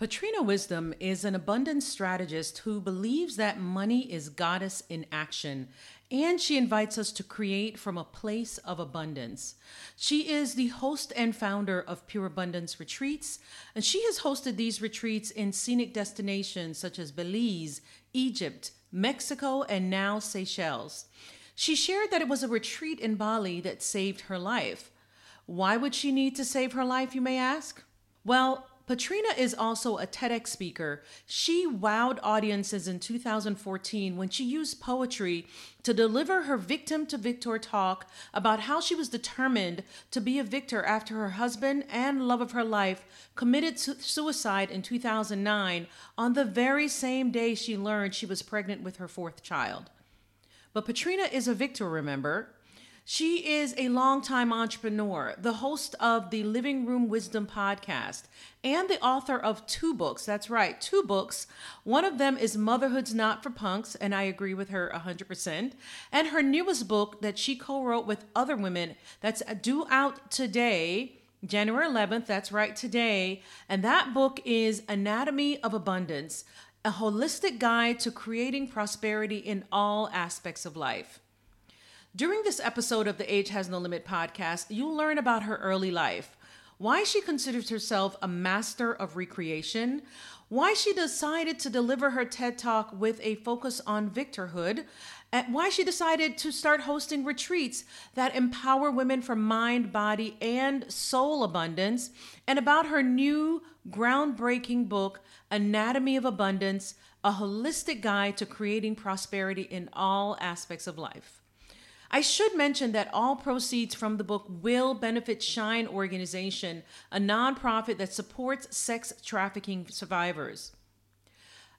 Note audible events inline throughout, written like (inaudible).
Patrina Wisdom is an abundance strategist who believes that money is goddess in action, and she invites us to create from a place of abundance. She is the host and founder of Pure Abundance Retreats, and she has hosted these retreats in scenic destinations such as Belize, Egypt, Mexico, and now Seychelles. She shared that it was a retreat in Bali that saved her life. Why would she need to save her life, you may ask? Well, Patrina is also a TEDx speaker. She wowed audiences in 2014 when she used poetry to deliver her victim to victor talk about how she was determined to be a victor after her husband and love of her life committed suicide in 2009 on the very same day she learned she was pregnant with her fourth child. But Patrina is a victor, remember? She is a longtime entrepreneur, the host of the Living Room Wisdom podcast, and the author of two books. That's right, two books. One of them is Motherhood's Not for Punks, and I agree with her 100%. And her newest book that she co wrote with other women that's due out today. January 11th, that's right, today. And that book is Anatomy of Abundance, a holistic guide to creating prosperity in all aspects of life. During this episode of the Age Has No Limit podcast, you'll learn about her early life, why she considers herself a master of recreation, why she decided to deliver her TED Talk with a focus on victorhood, and why she decided to start hosting retreats that empower women for mind, body, and soul abundance, and about her new groundbreaking book, Anatomy of Abundance A Holistic Guide to Creating Prosperity in All Aspects of Life. I should mention that all proceeds from the book will benefit Shyne Organization, a nonprofit that supports sex trafficking survivors.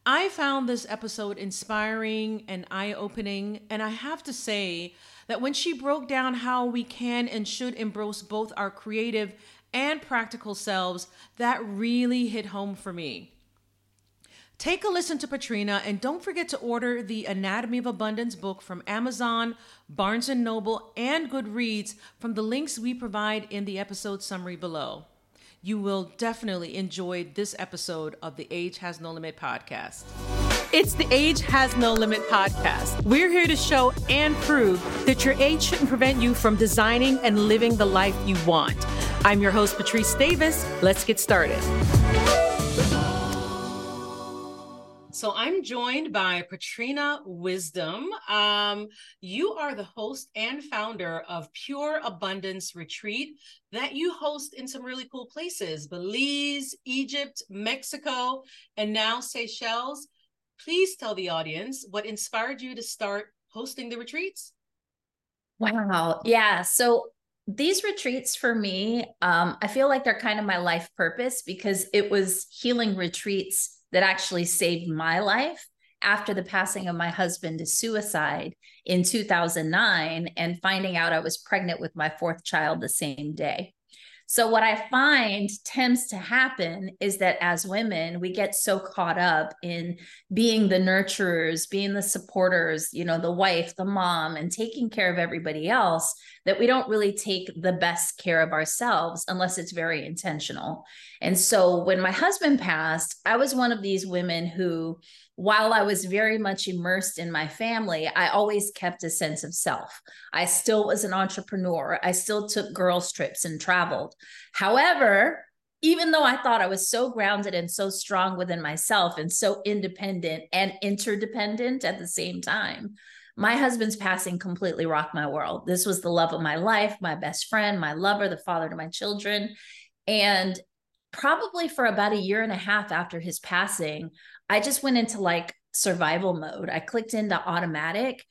I found this episode inspiring and eye opening, and I have to say that when she broke down how we can and should embrace both our creative and practical selves, that really hit home for me. Take a listen to Patrina and don't forget to order the Anatomy of Abundance book from Amazon, Barnes & Noble, and Goodreads from the links we provide in the episode summary below. You will definitely enjoy this episode of the Age Has No Limit podcast. It's the Age Has No Limit podcast. We're here to show and prove that your age shouldn't prevent you from designing and living the life you want. I'm your host, Patrice Davis. Let's get started. So I'm joined by Patrina Wisdom. Um, you are the host and founder of Pure Abundance Retreat that you host in some really cool places Belize, Egypt, Mexico, and now Seychelles. Please tell the audience what inspired you to start hosting the retreats. Wow. Yeah. So these retreats for me, um, I feel like they're kind of my life purpose because it was healing retreats that actually saved my life after the passing of my husband to suicide in 2009 and finding out I was pregnant with my fourth child the same day. So, what I find tends to happen is that as women, we get so caught up in being the nurturers, being the supporters, you know, the wife, the mom, and taking care of everybody else that we don't really take the best care of ourselves unless it's very intentional. And so, when my husband passed, I was one of these women who while I was very much immersed in my family, I always kept a sense of self. I still was an entrepreneur. I still took girls' trips and traveled. However, even though I thought I was so grounded and so strong within myself and so independent and interdependent at the same time, my husband's passing completely rocked my world. This was the love of my life, my best friend, my lover, the father to my children. And probably for about a year and a half after his passing, I just went into like survival mode. I clicked into automatic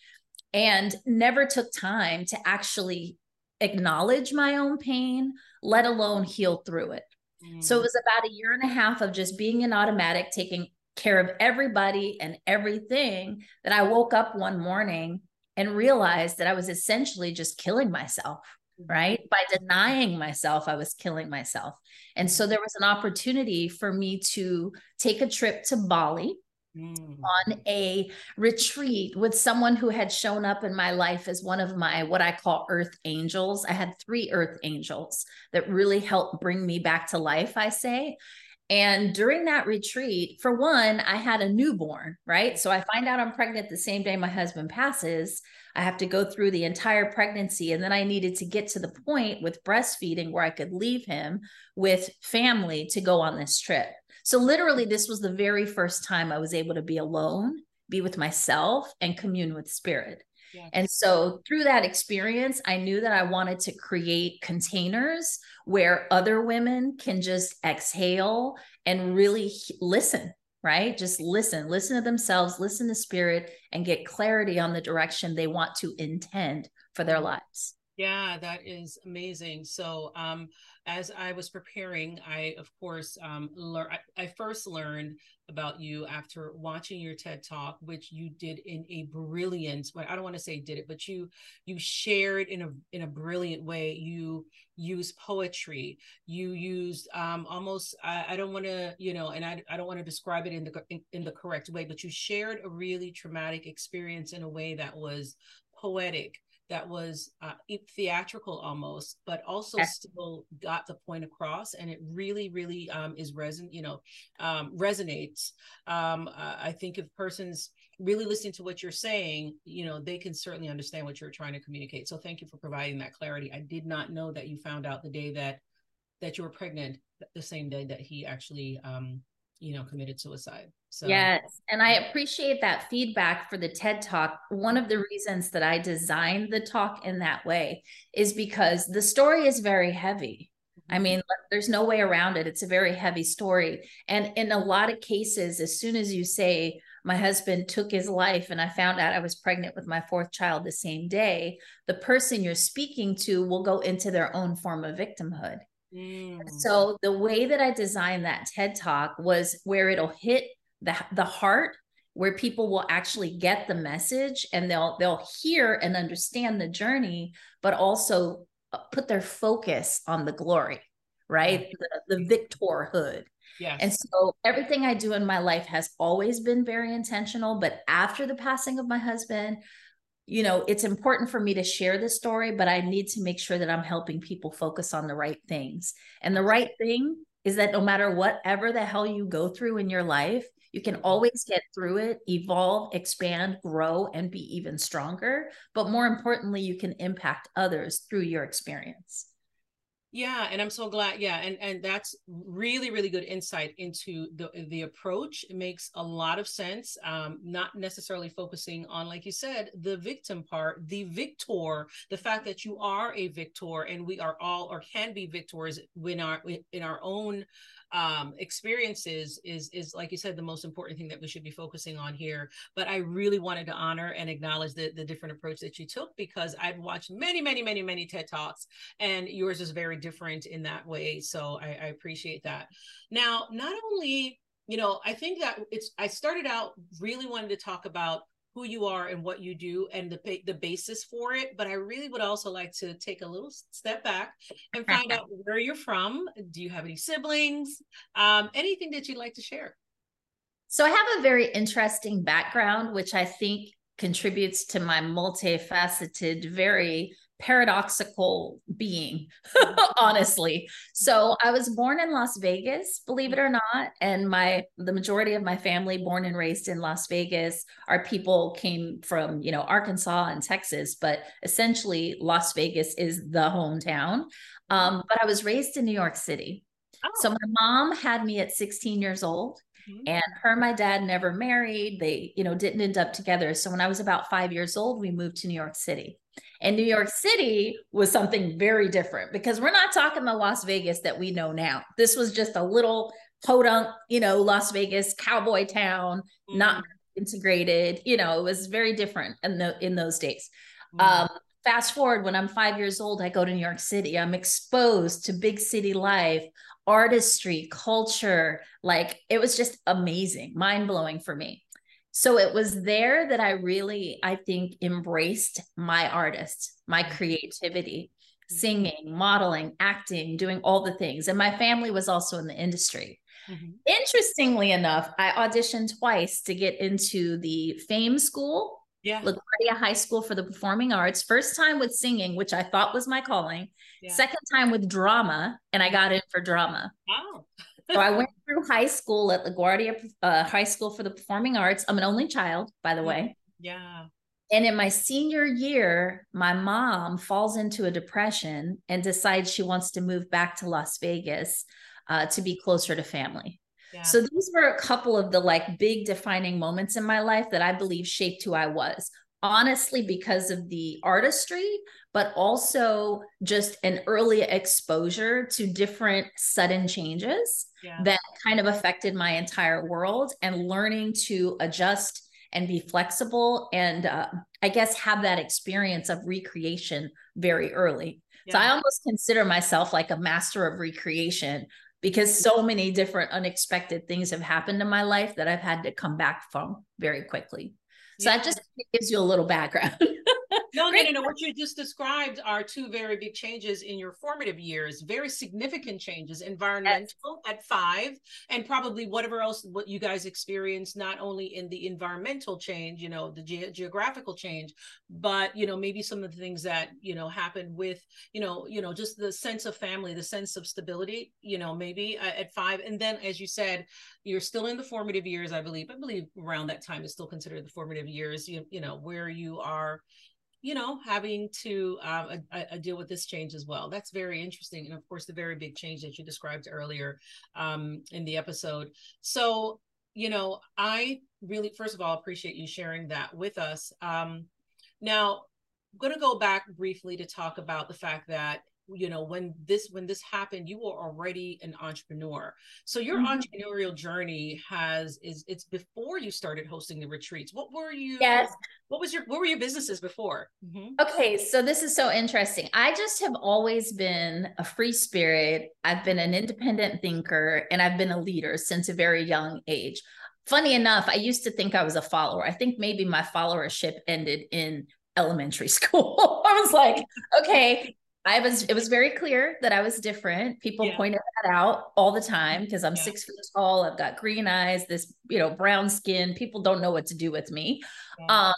and never took time to actually acknowledge my own pain, let alone heal through it. Mm. So it was about a year and a half of just being in automatic, taking care of everybody and everything that I woke up one morning and realized that I was essentially just killing myself right? By denying myself, I was killing myself. And so there was an opportunity for me to take a trip to Bali. Mm. On a retreat with someone who had shown up in my life as one of my what I call earth angels. I had three earth angels that really helped bring me back to life, I say. And during that retreat, for one, I had a newborn, right? So I find out I'm pregnant the same day my husband passes. I have to go through the entire pregnancy. And then I needed to get to the point with breastfeeding where I could leave him with family to go on this trip. So, literally, this was the very first time I was able to be alone, be with myself, and commune with spirit. And so through that experience, I knew that I wanted to create containers where other women can just exhale and really listen, right? Just listen, listen to themselves, listen to spirit, and get clarity on the direction they want to intend for their mm-hmm. lives. Yeah, that is amazing. So, um, as I was preparing, I of course um, learned. I, I, first learned about you after watching your TED Talk, which you did in a brilliant. But I don't want to say did it, but you you shared in a in a brilliant way. You used poetry. You used um, almost. I, I don't want to, you know, and I I don't want to describe it in the in, in the correct way, but you shared a really traumatic experience in a way that was poetic that was uh, theatrical almost, but also still got the point across. And it really, really um, is reson, you know, um, resonates. Um, uh, I think if persons really listening to what you're saying, you know, they can certainly understand what you're trying to communicate. So thank you for providing that clarity. I did not know that you found out the day that that you were pregnant, the same day that he actually, um, you know, committed suicide. So yes, and I appreciate that feedback for the TED Talk. One of the reasons that I designed the talk in that way is because the story is very heavy. I mm-hmm. mean, there's no way around it. It's a very heavy story. And in a lot of cases, as soon as you say, my husband took his life and I found out I was pregnant with my fourth child the same day, the person you're speaking to will go into their own form of victimhood. Mm. So the way that I designed that TED talk was where it'll hit the the heart where people will actually get the message and they'll they'll hear and understand the journey but also uh, put their focus on the glory right? The, the victorhood. Yeah and so everything i do in my life has always been very intentional but after the passing of my husband you know it's important for me to share this story but i need to make sure that i'm helping people focus on the right things and the right thing is that no matter whatever the hell you go through in your life you can always get through it, evolve, expand, grow, and be even stronger. But more importantly, you can impact others through your experience. Yeah, and I'm so glad. Yeah, and and that's really really good insight into the the approach. It makes a lot of sense. Um, not necessarily focusing on, like you said, the victim part, the victor, the fact that you are a victor, and we are all or can be victors when our in our own um, experiences is is like you said the most important thing that we should be focusing on here. But i really wanted to honor and acknowledge the, the different approach that you took because i've watched many many many many ted talks and yours is very different in that way. So i, I appreciate that. Now not only you know i think that it's i started out really wanted to talk about who you are and what you do and the the basis for it but i really would also like to take a little step back and find out where you're from. Do you have any siblings? Um, anything that you'd like to share? So i have a very interesting background which i think contributes to my multifaceted very paradoxical being, (laughs) honestly. So I was born in Las Vegas, believe it or not, and my the majority of my family born and raised in Las Vegas. Our people came from, you know, Arkansas and Texas, but essentially Las Vegas is the hometown. Um, but I was raised in New York City. Oh. So my mom had me at 16 years old. Mm-hmm. And her and my dad never married. They, you know, didn't end up together. So when I was about five years old, we moved to New York City. And New York City was something very different because we're not talking the Las Vegas that we know now. This was just a little podunk, you know, Las Vegas cowboy town, mm-hmm. not integrated. You know, it was very different in the in those days. Mm-hmm. Um, fast forward when I'm five years old, I go to New York City. I'm exposed to big city life, artistry, culture. Like it was just amazing, mind blowing for me. So it was there that I really, I think, embraced my artist, my mm-hmm. creativity, mm-hmm. singing, modeling, acting, doing all the things. And my family was also in the industry. Mm-hmm. Interestingly enough, I auditioned twice to get into the Fame School, yeah. LaGuardia High School for the Performing Arts. First time with singing, which I thought was my calling. Yeah. Second time with drama, and I got in for drama. Wow. So I went through high school at LaGuardia uh, High School for the Performing Arts. I'm an only child, by the way. Yeah. And in my senior year, my mom falls into a depression and decides she wants to move back to Las Vegas uh, to be closer to family. Yeah. So these were a couple of the like big defining moments in my life that I believe shaped who I was. Honestly, because of the artistry, but also just an early exposure to different sudden changes yeah. that kind of affected my entire world and learning to adjust and be flexible and uh, I guess have that experience of recreation very early. Yeah. So I almost consider myself like a master of recreation because so many different unexpected things have happened in my life that I've had to come back from very quickly. So yeah. that just gives you a little background. (laughs) (laughs) No, no, no, no. What you just described are two very big changes in your formative years, very significant changes, environmental at five, and probably whatever else what you guys experienced, not only in the environmental change, you know, the ge- geographical change, but you know, maybe some of the things that, you know, happened with, you know, you know, just the sense of family, the sense of stability, you know, maybe uh, at five. And then as you said, you're still in the formative years, I believe. I believe around that time is still considered the formative years, you, you know, where you are you know, having to um, a, a deal with this change as well. That's very interesting. And of course, the very big change that you described earlier um, in the episode. So, you know, I really, first of all, appreciate you sharing that with us. Um, now, I'm going to go back briefly to talk about the fact that you know when this when this happened you were already an entrepreneur. So your mm-hmm. entrepreneurial journey has is it's before you started hosting the retreats. What were you yes. what was your what were your businesses before? Mm-hmm. okay so this is so interesting. I just have always been a free spirit. I've been an independent thinker and i've been a leader since a very young age. Funny enough i used to think i was a follower. I think maybe my followership ended in elementary (laughs) school. I was like, okay, I was it was very clear that I was different. People yeah. pointed that out all the time because I'm yeah. six feet tall. I've got green eyes, this you know brown skin. People don't know what to do with me. Yeah. Um,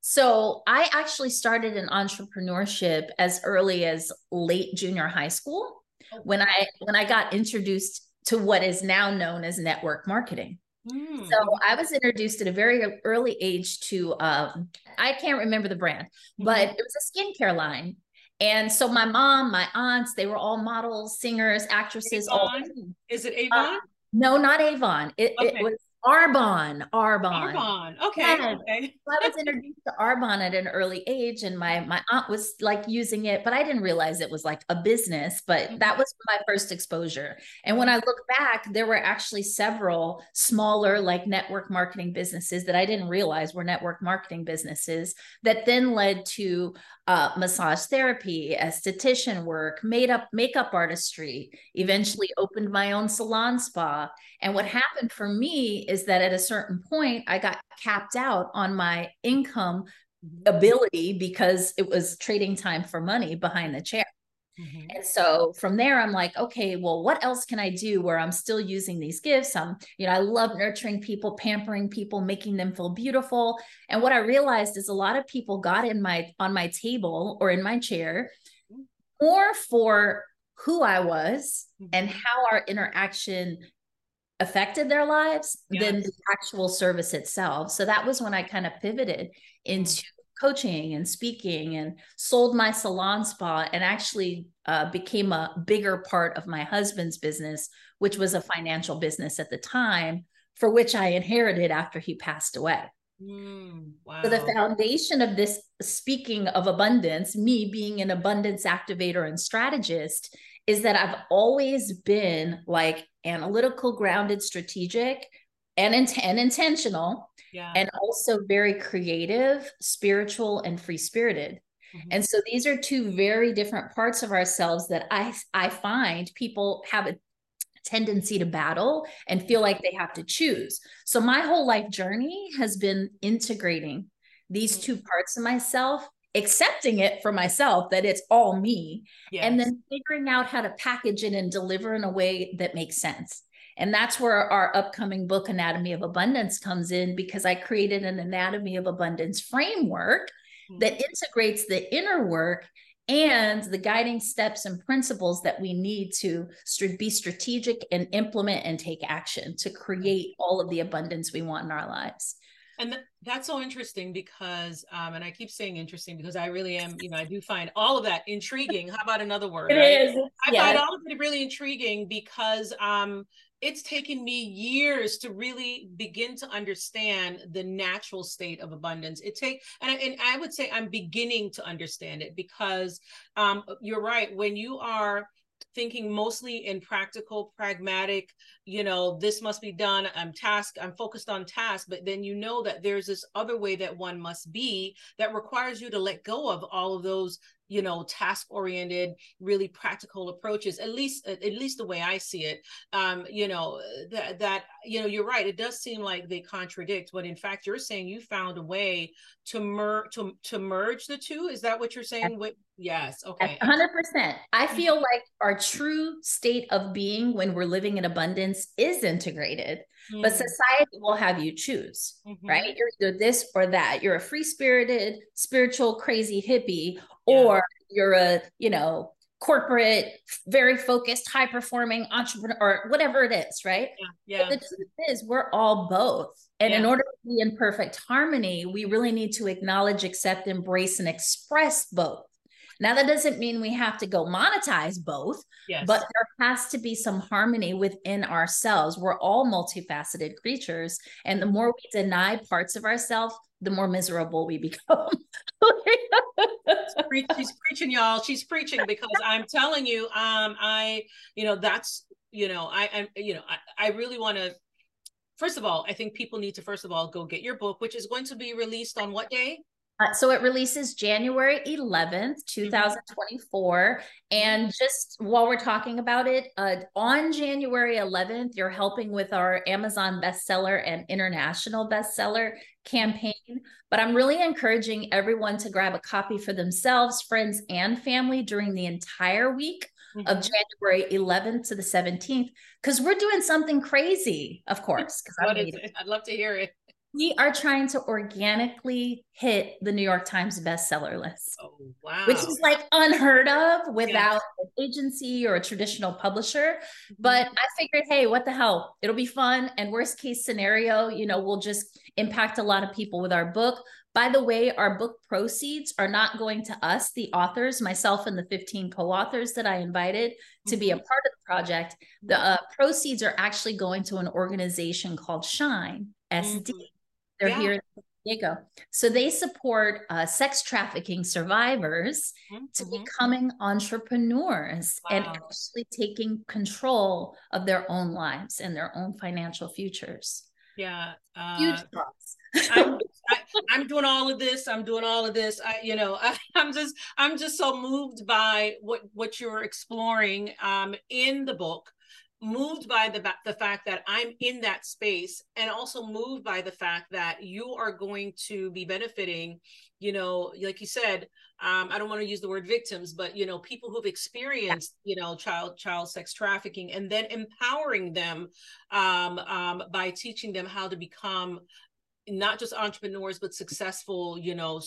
so I actually started in entrepreneurship as early as late junior high school okay. Oh, when I when I got introduced to what is now known as network marketing. Mm. So I was introduced at a very early age to um, I can't remember the brand, mm-hmm. but it was a skincare line and so my mom, my aunts, they were all models, singers, actresses. Avon? All Is it Avon? Uh, no, not Avon. It, okay. it was Arbonne, Arbonne. Arbonne. Okay. Yeah. okay. I was introduced to Arbonne at an early age, and my my aunt was like using it, but I didn't realize it was like a business. But mm-hmm. that was my first exposure. And when I look back, there were actually several smaller like network marketing businesses that I didn't realize were network marketing businesses that then led to uh, massage therapy, esthetician work, made up makeup artistry. Eventually, opened my own salon spa. And what happened for me is that at a certain point, I got capped out on my income mm-hmm. ability because it was trading time for money behind the chair. Mm-hmm. And so from there, I'm like, okay, well, what else can I do where I'm still using these gifts? I'm, you know, I love nurturing people, pampering people, making them feel beautiful. And what I realized is a lot of people got in my on my table or in my chair more for who I was mm-hmm. and how our interaction affected their lives yes. than the actual service itself. So that was when I kind of pivoted into coaching and speaking and sold my salon spa and actually uh, became a bigger part of my husband's business, which was a financial business at the time, for which I inherited after he passed away. Mm, wow. So the foundation of this speaking of abundance, me being an abundance activator and strategist, is that I've always been like analytical, grounded, strategic, and, in- and intentional, yeah. and also very creative, spiritual, and free spirited. Mm-hmm. And so these are two very different parts of ourselves that I I find people have a tendency to battle and feel like they have to choose. So my whole life journey has been integrating these mm-hmm. two parts of myself accepting it for myself that it's all me yes. and then figuring out how to package it and deliver in a way that makes sense and that's where our upcoming book anatomy of abundance comes in because i created an anatomy of abundance framework mm-hmm. that integrates the inner work and the guiding steps and principles that we need to be strategic and implement and take action to create all of the abundance we want in our lives. And th- that's so interesting because, um, and I keep saying interesting because I really am, you know, I do find all of that intriguing. How about another word? It right? is. I yes. find all of it really intriguing because um, it's taken me years to really begin to understand the natural state of abundance. It take, and, and I would say I'm beginning to understand it because um, you're right. When you are thinking mostly in practical, pragmatic, you know, this must be done. I'm task, I'm focused on task, but then you know that there's this other way that one must be that requires you to let go of all of those you know task oriented really practical approaches at least at least the way i see it um you know that that you know you're right it does seem like they contradict but in fact you're saying you found a way to mer to to merge the two? Is that what you're saying? With yes okay. 100% i mm-hmm. feel like our true state of being when we're living in abundance is integrated mm-hmm. but society will have you choose mm-hmm. right? You're either this or that. You're a free spirited spiritual crazy hippie yeah. or you're a you know corporate very focused high performing entrepreneur or whatever it is right yeah, yeah. the truth is we're all both and yeah. in order to be in perfect harmony we really need to acknowledge accept embrace and express both now that doesn't mean we have to go monetize both yes. but there has to be some harmony within ourselves we're all multifaceted creatures and the more we deny parts of ourselves the more miserable we (laughs) become. she's preaching, y'all. She's preaching because I'm telling you, um, I, you know, that's, you know, I, I you know, I, I really want to. First of all, I think people need to first of all go get your book, which is going to be released on what day? Uh, so it releases January 11th, 2024. Mm-hmm. And just while we're talking about it, uh, on January 11th, you're helping with our Amazon bestseller and international bestseller campaign. But I'm really encouraging everyone to grab a copy for themselves, friends, and family during the entire week mm-hmm. of January 11th to the 17th, because we're doing something crazy, of course. What is it? I'd love to hear it we are trying to organically hit the New York Times bestseller list. Oh, wow. Which is like unheard of without an agency or a traditional publisher. Mm-hmm. But I figured, hey, what the hell? It'll be fun. And worst case scenario, you know, we'll just impact a lot of people with our book. By the way, our book proceeds are not going to us, the authors, myself and the 15 co authors that I invited to be a mm-hmm. part of the project. The uh, proceeds are actually going to an organization called Shyne SD. Mm-hmm. They're yeah. here in San Diego. So they support uh, sex trafficking survivors mm-hmm. to becoming entrepreneurs wow. and actually taking control of their own lives and their own financial futures. Yeah. Uh, Huge I'm, (laughs) I, am doing all of this. I'm doing all of this. I, you know, (laughs) I, am just, I'm just so moved by what what you're exploring um, in the book moved by the the fact that I'm in that space and also moved by the fact that you are going to be benefiting you know like you said um, I don't want to use the word victims but you know people who've experienced you know child child sex trafficking and then empowering them um, um, by teaching them how to become not just entrepreneurs but successful you know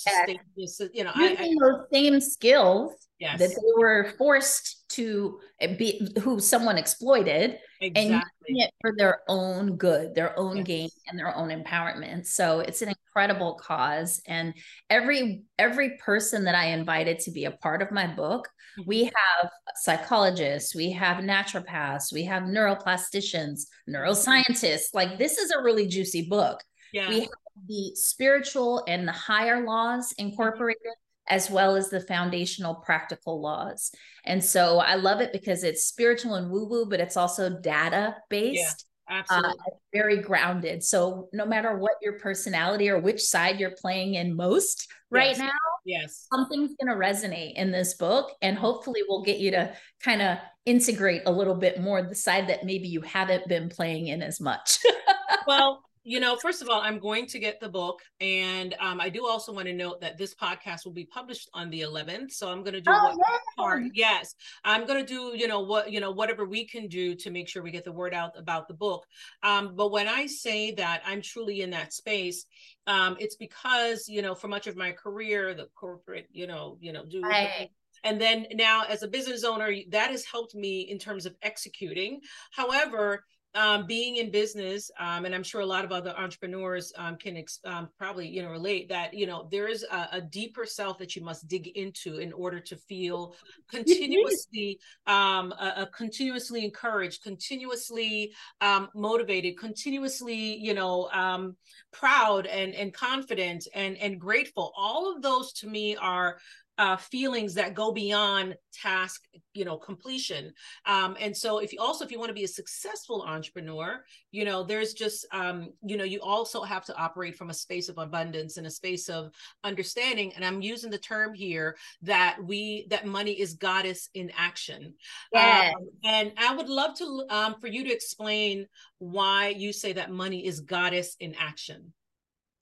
yes. you know using I, I, those same skills yes. that they were forced to be who someone exploited exactly. and using it for their own good their own yes. gain and their own empowerment so it's an incredible cause and every every person that i invited to be a part of my book mm-hmm. we have psychologists we have naturopaths we have neuroplasticians neuroscientists like this is a really juicy book yeah. We have the spiritual and the higher laws incorporated, as well as the foundational practical laws. And so I love it because it's spiritual and woo woo, but it's also data based. Yeah, absolutely. Uh, very grounded. So no matter what your personality or which side you're playing in most right yes. now, yes, something's going to resonate in this book, and hopefully we'll get you to kind of integrate a little bit more the side that maybe you haven't been playing in as much. (laughs) well, you know, first of all, I'm going to get the book, and um, I do also want to note that this podcast will be published on the 11th. So I'm going to do oh, what yeah. part. Yes, I'm going to do you know what you know whatever we can do to make sure we get the word out about the book. Um, but when I say that I'm truly in that space, um, it's because you know for much of my career, the corporate, you know, you know, do. Right and then now as a business owner that has helped me in terms of executing however um, being in business, um, and I'm sure a lot of other entrepreneurs um, can ex- um, probably you know relate that you know there is a, a, deeper self that you must dig into in order to feel continuously um, continuously encouraged, continuously um, motivated, continuously you know proud and and confident and and grateful. All of those to me are uh, feelings that go beyond task you know completion. Um, and so if you also if you want to be a successful entrepreneur you know there's just um, you know you also have to operate from a space of abundance and a space of understanding. And i'm using the term here that we that money is goddess in action. Yeah. Um, and i would love to um, for you to explain why you say that money is goddess in action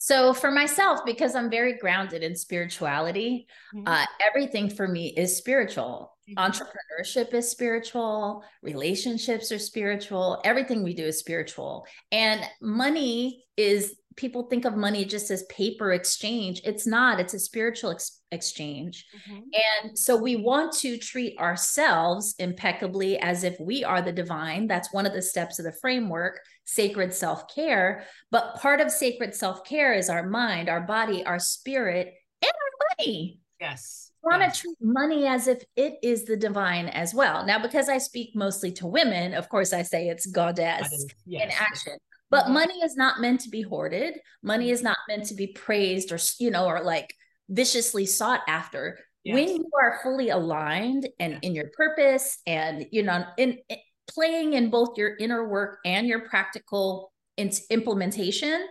so for myself, because I'm very grounded in spirituality, mm-hmm. uh, everything for me is spiritual. Mm-hmm. Entrepreneurship is spiritual, relationships are spiritual, everything we do is spiritual. And money is people think of money just as paper exchange. It's not, it's a spiritual ex- exchange. Mm-hmm. And so we want to treat ourselves impeccably as if we are the divine. That's one of the steps of the framework, sacred self care. But part of sacred self care is our mind, our body, our spirit, and our money. Yes. We want yes. to treat money as if it is the divine as well. Now, because I speak mostly to women, of course, I say it's goddess yes. in action. But mm-hmm. money is not meant to be hoarded. Money is mm-hmm. not meant to be praised or, you know, or like viciously sought after. Yes. When you are fully aligned and in your purpose and, you know, in, in playing in both your inner work and your practical in- implementation,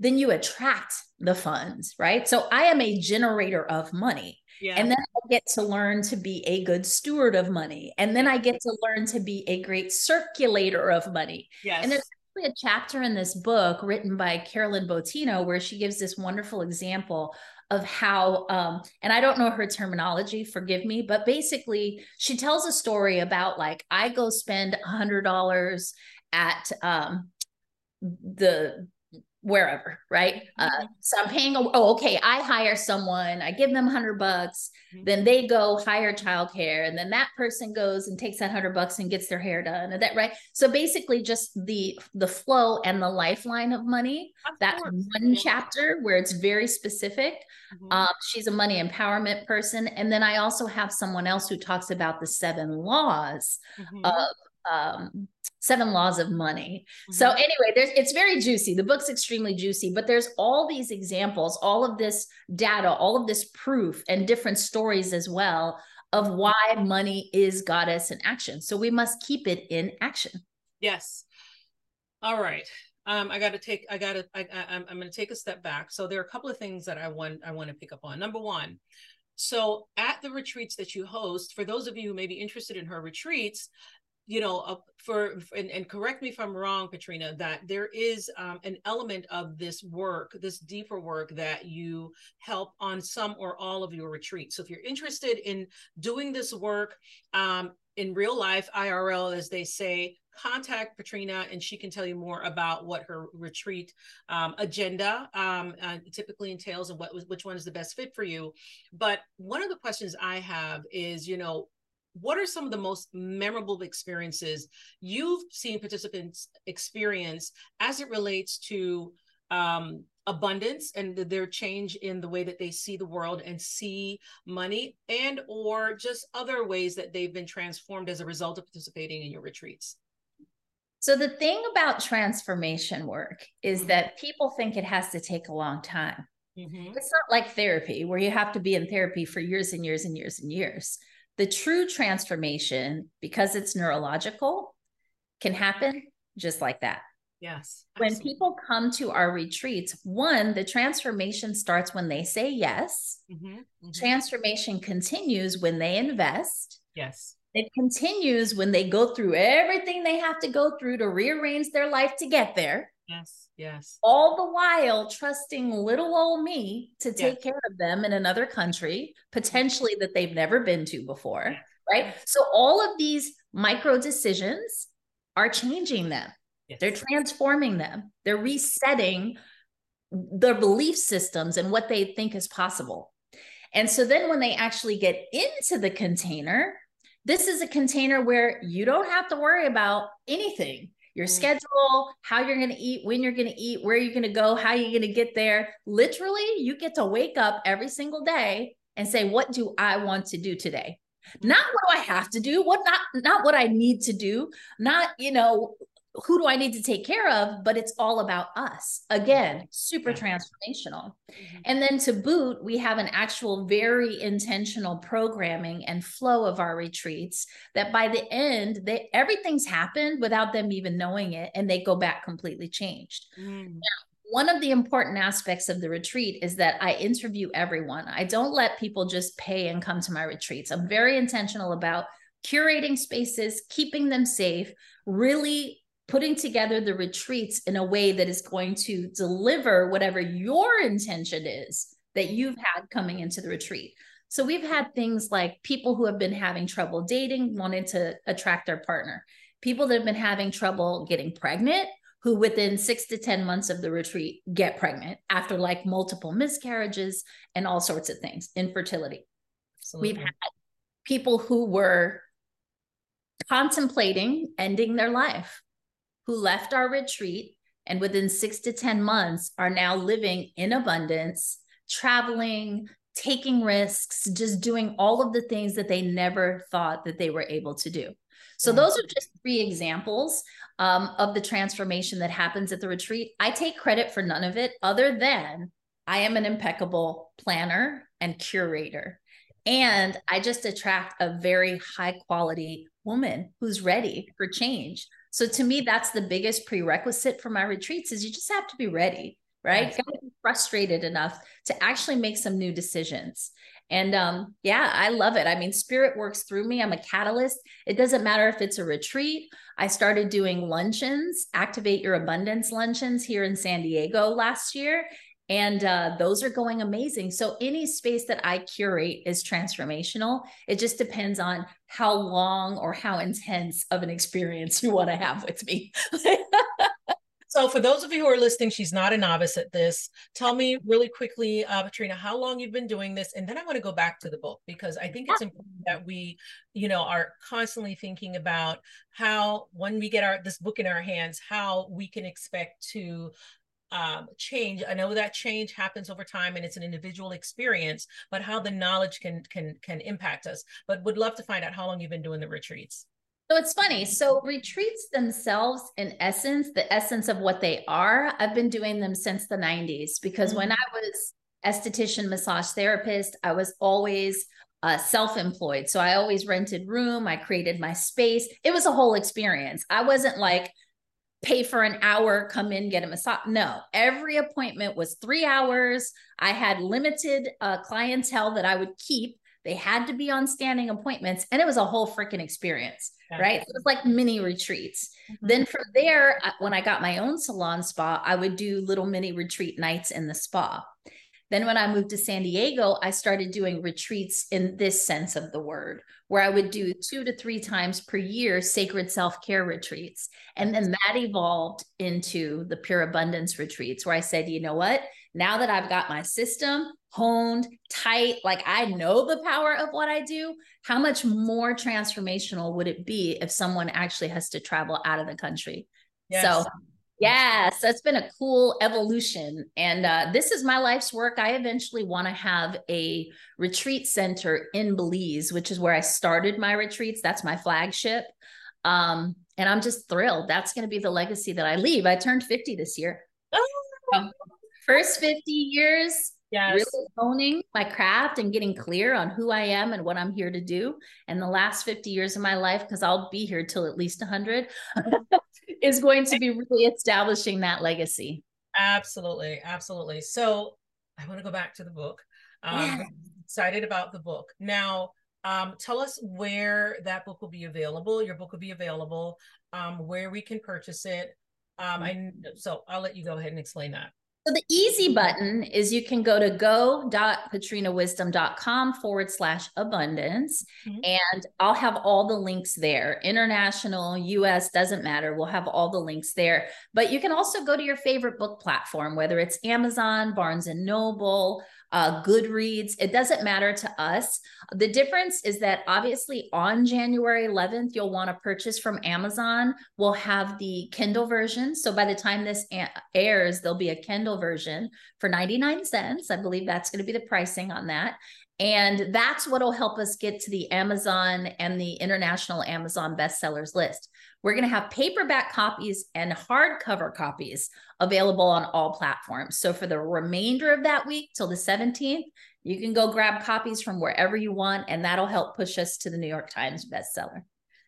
then you attract the funds, right? So I am a generator of money. Yeah. And then I get to learn to be a good steward of money. And then I get to learn to be a great circulator of money. Yes. And there's a chapter in this book written by Carolyn Botino where she gives this wonderful example of how um, and i don't know her terminology forgive me but basically she tells a story about like i go spend a hundred dollars at um, the wherever, right? Uh, mm-hmm. Uh, so I'm paying. Oh, okay. I hire someone. I give them hundred bucks. Mm-hmm. Then they go hire childcare, and then that person goes and takes that hundred bucks and gets their hair done. And that right. So basically, just the the flow and the lifeline of money. Of that's course. one yeah. chapter where it's very specific. Mm-hmm. Um, she's a money empowerment person, and then I also have someone else who talks about the seven laws mm-hmm. of um, seven laws of money. Mm-hmm. so anyway there's it's very juicy. The book's extremely juicy but there's all these examples all of this data all of this proof and different stories as well of mm-hmm. why money is goddess in action. So we must keep it in action. Yes. All right. Um i got to take i got to I, I i'm going to take a step back. So there are a couple of things that i want i want to pick up on. Number one so at the retreats that you host for those of you who may be interested in her retreats you know uh, for and, and, correct me if i'm wrong katrina that there is um, an element of this work this deeper work that you help on some or all of your retreats so if you're interested in doing this work um, in real life irl as they say contact Katrina and she can tell you more about what her retreat um, agenda um, uh, typically entails and what which one is the best fit for you. But one of the questions I have is, you know, what are some of the most memorable experiences you've seen participants experience as it relates to um, abundance and their change in the way that they see the world and see money and or just other ways that they've been transformed as a result of participating in your retreats so the thing about transformation work is mm-hmm. that people think it has to take a long time mm-hmm. it's not like therapy where you have to be in therapy for years and years and years and years the true transformation, because it's neurological, can happen just like that. Yes. Absolutely. When people come to our retreats, one, the transformation starts when they say yes. Mm-hmm, mm-hmm. Transformation continues when they invest. Yes. It continues when they go through everything they have to go through to rearrange their life to get there. Yes, yes. All the while trusting little old me to take yes. care of them in another country, potentially that they've never been to before. Right. So all of these micro decisions are changing them. Yes. They're transforming them. They're resetting their belief systems and what they think is possible. And so then when they actually get into the container, this is a container where you don't have to worry about anything your mm-hmm. schedule, how you're going to eat, when you're going to eat, where you're going to go, how you're going to get there. Literally, you get to wake up every single day and say, What do I want to do today? Not what do I have to do, what not not what I need to do, not, you know, who do I need to take care of? But it's all about us. Again, super transformational. Mm-hmm. And then to boot, we have an actual very intentional programming and flow of our retreats that by the end, they, everything's happened without them even knowing it, and they go back completely changed. Mm. Now, one of the important aspects of the retreat is that I interview everyone. I don't let people just pay and come to my retreats. I'm very intentional about curating spaces, keeping them safe, really putting together the retreats in a way that is going to deliver whatever your intention is that you've had coming into the retreat. So we've had things like people who have been having trouble dating, wanted to attract their partner, people that have been having trouble getting pregnant, who within six to 10 months of the retreat get pregnant after like multiple miscarriages and all sorts of things, infertility. Absolutely. We've had people who were contemplating ending their life who left our retreat and within six to 10 months are now living in abundance, traveling, taking risks, just doing all of the things that they never thought that they were able to do. So, those are just three examples um, of the transformation that happens at the retreat. I take credit for none of it other than I am an impeccable planner and curator. And I just attract a very high quality woman who's ready for change so to me, that's the biggest prerequisite for my retreats is you just have to be ready, right? Yes. Got to be frustrated enough to actually make some new decisions. And um, yeah, I love it. I mean, spirit works through me. I'm a catalyst. It doesn't matter if it's a retreat. I started doing luncheons, activate your abundance luncheons here in San Diego last year and uh, those are going amazing. So any space that I curate is transformational. It just depends on how long or how intense of an experience you want to have with me. (laughs) so for those of you who are listening, she's not a novice at this. Tell me really quickly, uh, Patrina, how long you've been doing this, and then I want to go back to the book because I think it's important that we, you know, are constantly thinking about how when we get our this book in our hands, how we can expect to um, change. I know that change happens over time and it's an individual experience but how the knowledge can can can impact us. But would love to find out how long you've been doing the retreats. So it's funny. So retreats themselves in essence the essence of what they are i've been doing them since the 90s because mm-hmm. when i was esthetician massage therapist i was always uh, self-employed. So i always rented room i created my space. It was a whole experience. I wasn't like pay for an hour, come in, get a massage. No, every appointment was three hours. I had limited uh, clientele that I would keep. They had to be on standing appointments, and it was a whole freaking experience, right? it was like mini retreats. Mm-hmm. Then from there, when I got my own salon spa, I would do little mini retreat nights in the spa. Then, when I moved to San Diego, I started doing retreats in this sense of the word, where I would do two to three times per year sacred self care retreats. And then that evolved into the pure abundance retreats, where I said, you know what? Now that I've got my system honed, tight, like I know the power of what I do, how much more transformational would it be if someone actually has to travel out of the country? Yes. So Yes, that's been a cool evolution. And uh, this is my life's work. I eventually want to have a retreat center in Belize, which is where I started my retreats. That's my flagship. Um, and I'm just thrilled. That's going to be the legacy that I leave. I turned 50 this year. Oh. Um, first 50 years, yes. really honing my craft and getting clear on who I am and what I'm here to do. And the last 50 years of my life, because I'll be here till at least 100. (laughs) is going to be really establishing that legacy. Absolutely. Absolutely. So I want to go back to the book. Um, yeah. Excited about the book. Now, um, tell us where that book will be available. Your book will be available, um, where we can purchase it. Um, I, so I'll let you go ahead and explain that. So the easy button is you can go to go.patrinawisdom.com forward slash abundance. Mm-hmm. And I'll have all the links there. International, US, doesn't matter. We'll have all the links there. But you can also go to your favorite book platform, whether it's Amazon, Barnes and Noble, uh, Goodreads. It doesn't matter to us. The difference is that obviously on January 11th, you'll want to purchase from Amazon. We'll have the Kindle version. So by the time this airs, there'll be a Kindle version for 99 cents. I believe that's going to be the pricing on that. And that's what will help us get to the Amazon and the international Amazon bestsellers list. We're going to have paperback copies and hardcover copies available on all platforms. So for the remainder of that week till the 17th, you can go grab copies from wherever you want, and that'll help push us to the New York Times bestseller.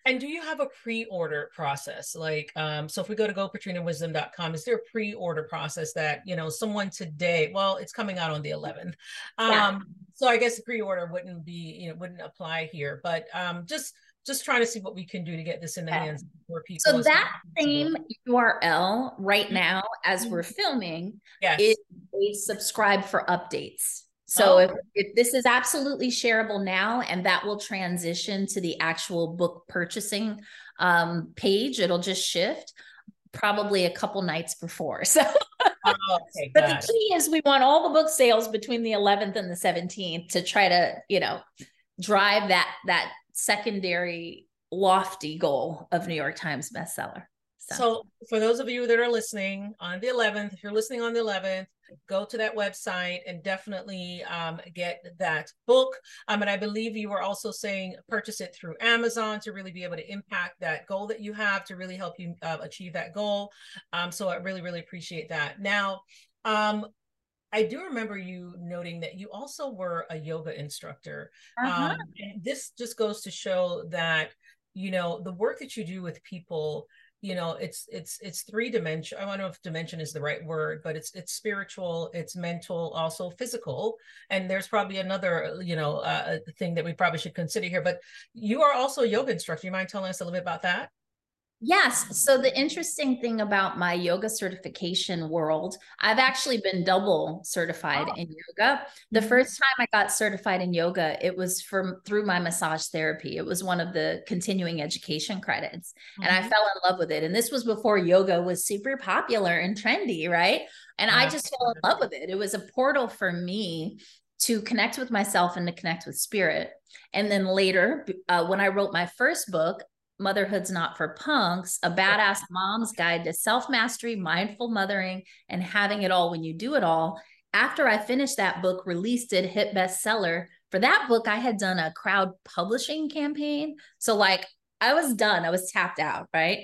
And do you have a pre-order process? Like, um, so if we go to gopatrinawisdom.com, is there a pre-order process that, you know, someone today, well, it's coming out on the 11th. Um, yeah. so I guess the pre-order wouldn't be, you know, wouldn't apply here, but um, just just trying to see what we can do to get this in the hands for people. So that same URL right mm-hmm. now, as we're filming, yes. is a subscribe for updates. So oh. if, if this is absolutely shareable now, and that will transition to the actual book purchasing um, page, it'll just shift probably a couple nights before. (laughs) So. Oh, okay, but the key is we want all the book sales between the 11th and the 17th to try to, you know, drive that that secondary lofty goal of New York Times bestseller. So. so. for those of you that are listening on the 11th, if you're listening on the 11th, go to that website and definitely um, get that book. Um, and I believe you were also saying purchase it through Amazon to really be able to impact that goal that you have to really help you uh, achieve that goal. Um, so I really, really appreciate that. Now, um, I do remember you noting that you also were a yoga instructor. Uh-huh. Um, this just goes to show that you know the work that you do with people you know it's it's it's three dimension i don't know if dimension is the right word but it's it's spiritual it's mental also physical and there's probably another you know uh, thing that we probably should consider here but you are also a yoga instructor you mind telling us a little bit about that Yes. So the interesting thing about my yoga certification world, I've actually been double certified oh. in yoga. The mm-hmm. first time I got certified in yoga, it was from through my massage therapy. It was one of the continuing education credits. Mm-hmm. And I mm-hmm. fell in love with it. And this was before yoga was super popular and trendy, right? And I just fell in love with it. It was a portal for me to connect with myself and to connect with spirit. And then later, uh, when I wrote my first book, Motherhood's Not for Punks, a badass mom's guide to self mastery, mindful mothering, and having it all when you do it all. After I finished that book, released it, hit bestseller. For that book, I had done a crowd publishing campaign. So, like, I was done, I was tapped out, right?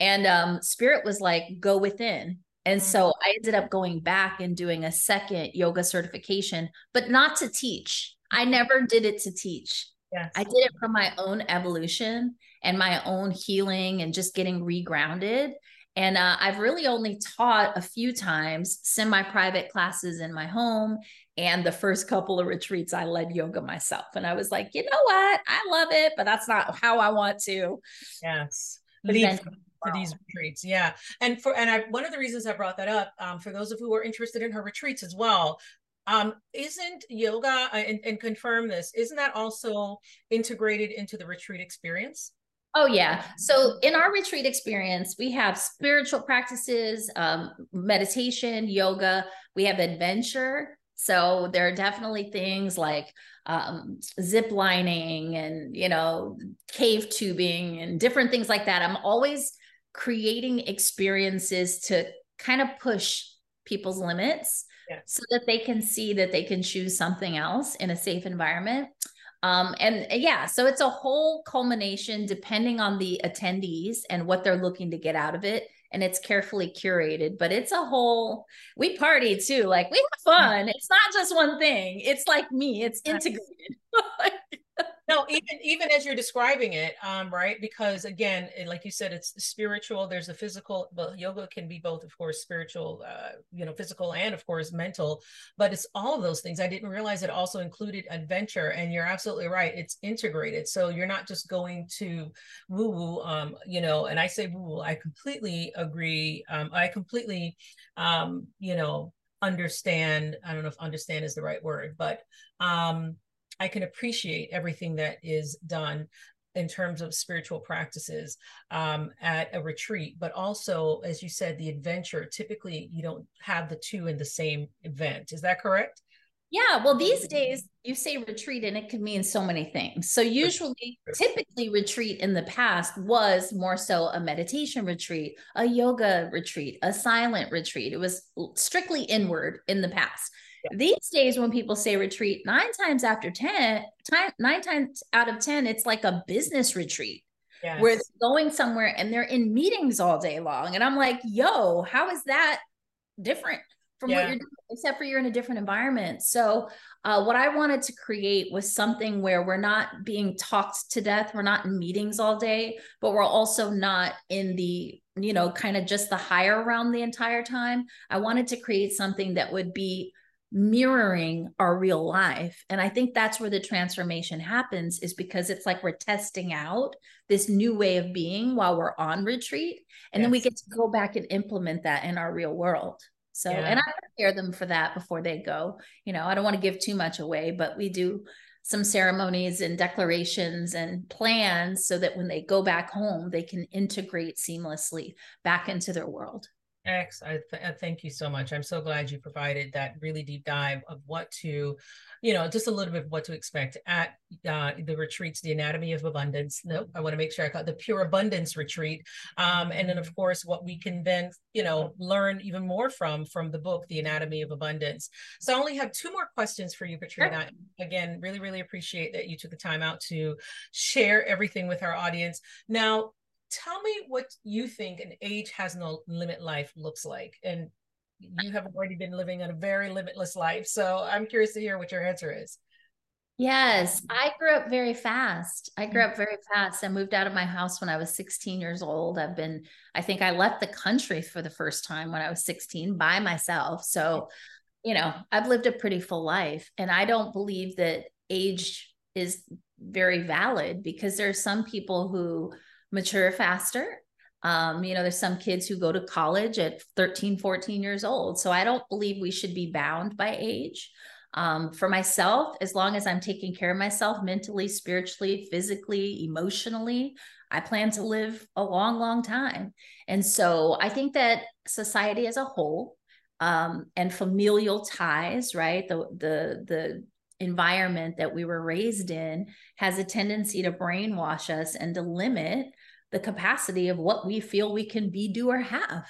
And um, Spirit was like, go within. And so mm-hmm. I ended up going back and doing a second yoga certification, but not to teach. I never did it to teach. Yes. I did it for my own evolution and my own healing and just getting regrounded. And uh, I've really only taught a few times semi private classes in my home. And the first couple of retreats, I led yoga myself. And I was like, you know what? I love it, but that's not how I want to. Yes. Leave for these retreats. Yeah. And for, and I, one of the reasons I brought that up um, for those of who are interested in her retreats as well, um, isn't yoga uh, and, and confirm this, isn't that also integrated into the retreat experience? Oh, yeah. So in our retreat experience, we have spiritual practices, um, meditation, yoga, we have adventure. So there are definitely things like um, zip lining and, you know, cave tubing and different things like that. I'm always creating experiences to kind of push people's limits yeah. so that they can see that they can choose something else in a safe environment. Um, and uh, yeah, so it's a whole culmination depending on the attendees and what they're looking to get out of it. And it's carefully curated, but it's a whole, we party too. Like we have fun. It's not just one thing. It's like me, it's integrated. (laughs) no even even as you're describing it um right because again like you said it's spiritual there's a physical well yoga can be both of course spiritual uh you know physical and of course mental but it's all of those things i didn't realize it also included adventure and you're absolutely right it's integrated so you're not just going to woo woo um you know and i say woo woo i completely agree um i completely um you know understand i don't know if understand is the right word but um I can appreciate everything that is done in terms of spiritual practices um, at a retreat, but also, as you said, the adventure. Typically, you don't have the two in the same event. Is that correct? Yeah, well, these days you say retreat and it can mean so many things. So, usually, typically, retreat in the past was more so a meditation retreat, a yoga retreat, a silent retreat. It was strictly inward in the past. Yeah. These days, when people say retreat, nine times after 10, time, nine times out of 10, it's like a business retreat. Yes. Where they're going somewhere and they're in meetings all day long. And I'm like, yo, how is that different from yeah. what you're doing, except for you're in a different environment. So, uh, what I wanted to create was something where we're not being talked to death. We're not in meetings all day, but we're also not in the, you know, kind of just the higher realm the entire time. I wanted to create something that would be mirroring our real life and i think that's where the transformation happens is because it's like we're testing out this new way of being while we're on retreat and yes. then we get to go back and implement that in our real world so, yeah. and I prepare them for that before they go. You know, I don't want to give too much away, but we do some ceremonies and declarations and plans so that when they go back home, they can integrate seamlessly back into their world. X, I th- thank you so much. I'm so glad you provided that really deep dive of what to, you know, just a little bit of what to expect at uh, the retreats, the Anatomy of Abundance. No, I want to make sure I got the Pure Abundance Retreat, um, and then of course what we can then, you know, learn even more from from the book, The Anatomy of Abundance. So I only have two more questions for you, Patrina. Sure. Again, really, really appreciate that you took the time out to share everything with our audience. Now, tell me what you think an age has no limit life looks like. And you have already been living a very limitless life. So I'm curious to hear what your answer is. Yes, I grew up very fast. I grew mm. up very fast. I moved out of my house when I was 16 years old. I've been, I think I left the country for the first time when I was 16 by myself. So, you know, I've lived a pretty full life. And I don't believe that age is very valid because there are some people who mature faster. Um, you know, there's some kids who go to college at 13, 14 years old. So I don't believe we should be bound by age. Um, for myself, as long as I'm taking care of myself mentally, spiritually, physically, emotionally, I plan to live a long, long time. And so I think that society as a whole um, and familial ties, right? The the the environment that we were raised in has a tendency to brainwash us and to limit the capacity of what we feel we can be, do, or have.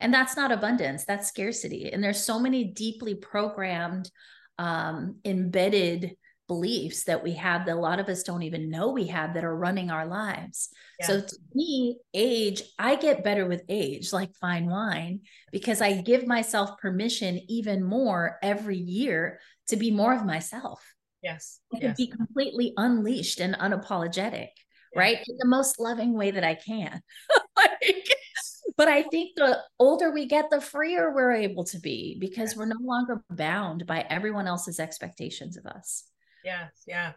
And that's not abundance, that's scarcity. And there's so many deeply programmed, um, embedded beliefs that we have that a lot of us don't even know we have that are running our lives. Yeah. So to me, age, I get better with age, like fine wine, because I give myself permission even more every year to be more of myself. Yes. I can yes. be completely unleashed and unapologetic right in the most loving way that i can (laughs) like, but i think the older we get the freer we're able to be because yes. we're no longer bound by everyone else's expectations of us yes yeah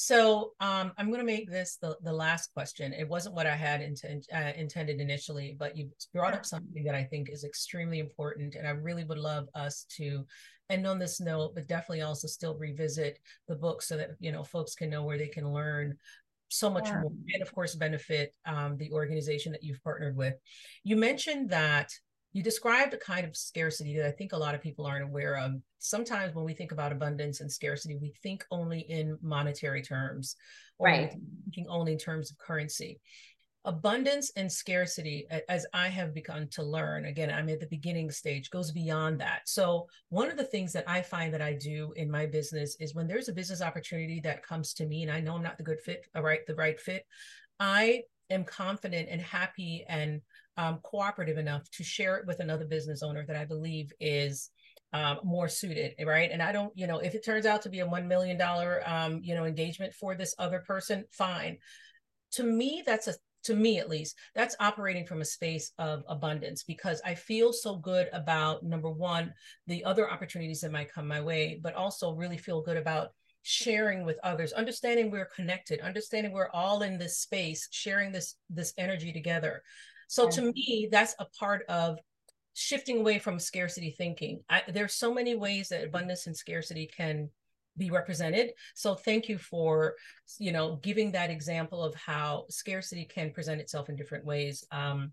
so um, I'm going to make this the, the last question. It wasn't what I had inten- uh, intended initially, but you brought up something that I think is extremely important. And I really would love us to end on this note, but definitely also still revisit the book so that, you know, folks can know where they can learn so much yeah. more and of course benefit um, the organization that you've partnered with. You mentioned that you described a kind of scarcity that i think a lot of people aren't aware of. Sometimes when we think about abundance and scarcity we think only in monetary terms or right. thinking only in terms of currency abundance and scarcity as i have begun to learn again i'm at the beginning stage goes beyond that so one of the things that i find that i do in my business is when there's a business opportunity that comes to me and i know i'm not the good fit all right the right fit i am confident and happy and um, cooperative enough to share it with another business owner that i believe is um, more suited, right? And I don't, you know, if it turns out to be a one million dollar, um, you know, engagement for this other person, fine. To me, that's a to me at least, that's operating from a space of abundance because I feel so good about number one, the other opportunities that might come my way, but also really feel good about sharing with others understanding we're connected understanding we're all in this space sharing this this energy together. So to me that's a part of shifting away from scarcity thinking. I, there's so many ways that abundance and scarcity can be represented so thank you for you know giving that example of how scarcity can present itself in different ways um,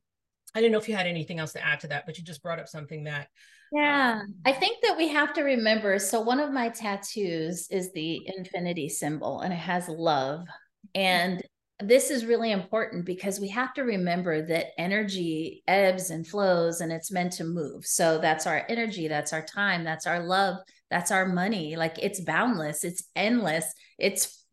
I didn't know if you had anything else to add to that, but you just brought up something that. Yeah, um, I think that we have to remember. So, one of my tattoos is the infinity symbol, and it has love. And this is really important because we have to remember that energy ebbs and flows and it's meant to move. So, that's our energy, that's our time, that's our love, that's our money. Like it's boundless, it's endless, it's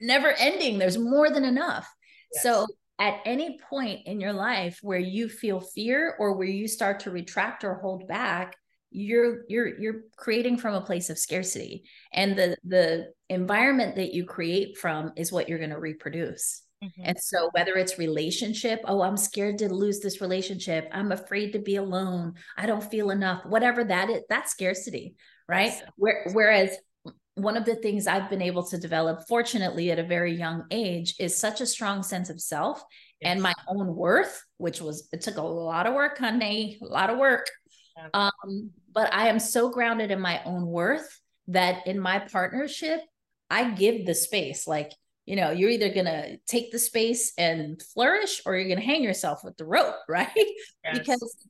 never ending. There's more than enough. Yes. So, at any point in your life where you feel fear or where you start to retract or hold back you're you're you're creating from a place of scarcity and the the environment that you create from is what you're going to reproduce mm-hmm. and so whether it's relationship oh i'm scared to lose this relationship i'm afraid to be alone i don't feel enough whatever that is that's scarcity right. Where, whereas one of the things I've been able to develop, fortunately, at a very young age, is such a strong sense of self yes. and my own worth, which was, it took a lot of work, honey, a lot of work. Yeah. Um, but I am so grounded in my own worth that in my partnership, I give the space. Like, you know, you're either going to take the space and flourish or you're going to hang yourself with the rope, (laughs) right? Yes. Because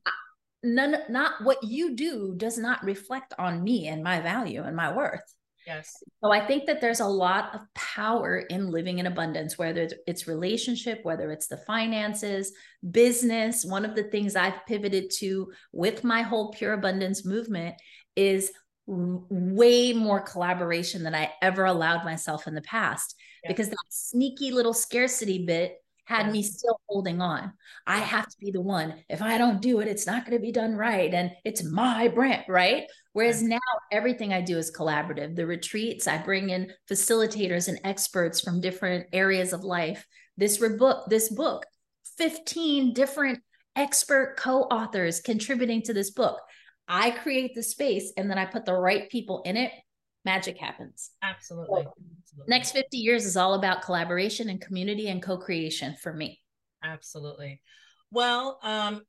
none, not what you do does not reflect on me and my value and my worth. Yes. So I think that there's a lot of power in living in abundance, whether it's relationship, whether it's the finances, business. One of the things I've pivoted to with my whole pure abundance movement is way more collaboration than I ever allowed myself in the past yes. because that sneaky little scarcity bit had me still holding on. I have to be the one. If I don't do it, it's not going to be done right. And it's my brand, right? Whereas now everything I do is collaborative. The retreats, I bring in facilitators and experts from different areas of life. This book, this book, 15 different expert co-authors contributing to this book. I create the space and then I put the right people in it magic happens. Absolutely. So next 50 years is all about collaboration and community and co-creation for me. Absolutely. Well, um,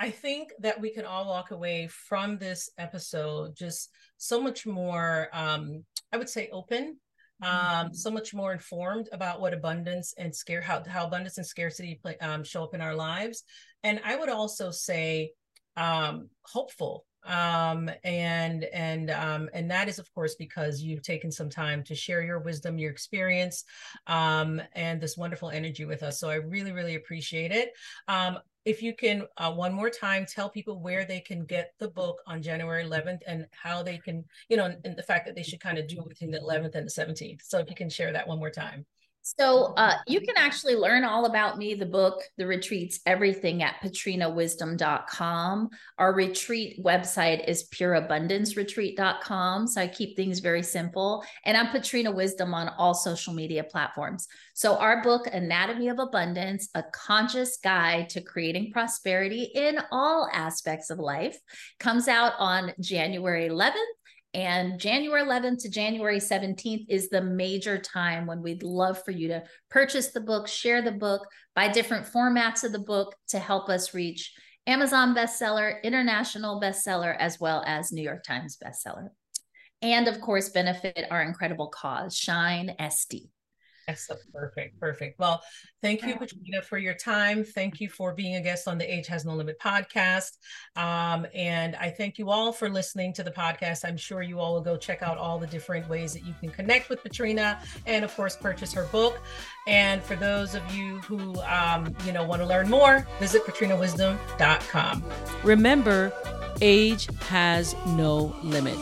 I think that we can all walk away from this episode just so much more, um, I would say, open, um, mm-hmm. so much more informed about what abundance and scare how how abundance and scarcity play, um, show up in our lives, and I would also say um, hopeful um, and and um, and that is of course because you've taken some time to share your wisdom your experience um, and this wonderful energy with us. So i really really appreciate it. Um, if you can uh, one more time tell people where they can get the book on january 11th and how they can you know and the fact that they should kind of do it between the 11th and the 17th so if you can share that one more time so uh, you can actually learn all about me, the book, the retreats, everything at patrinawisdom.com. Our retreat website is pureabundanceretreat.com. So I keep things very simple. And I'm Patrina Wisdom on all social media platforms. So our book, Anatomy of Abundance, a conscious guide to creating prosperity in all aspects of life, comes out on January 11th and January 11th to January 17th is the major time when we'd love for you to purchase the book, share the book, buy different formats of the book to help us reach Amazon bestseller, international bestseller, as well as New York Times bestseller. And of course, benefit our incredible cause, Shyne SD. Yes, perfect, perfect. Well, thank you, Patrina, for your time. Thank you for being a guest on the Age Has No Limit podcast. Um, and I thank you all for listening to the podcast. I'm sure you all will go check out all the different ways that you can connect with Patrina and, of course, purchase her book. And for those of you who, um, you know, want to learn more, visit patrinawisdom.com. Remember, age has no limit.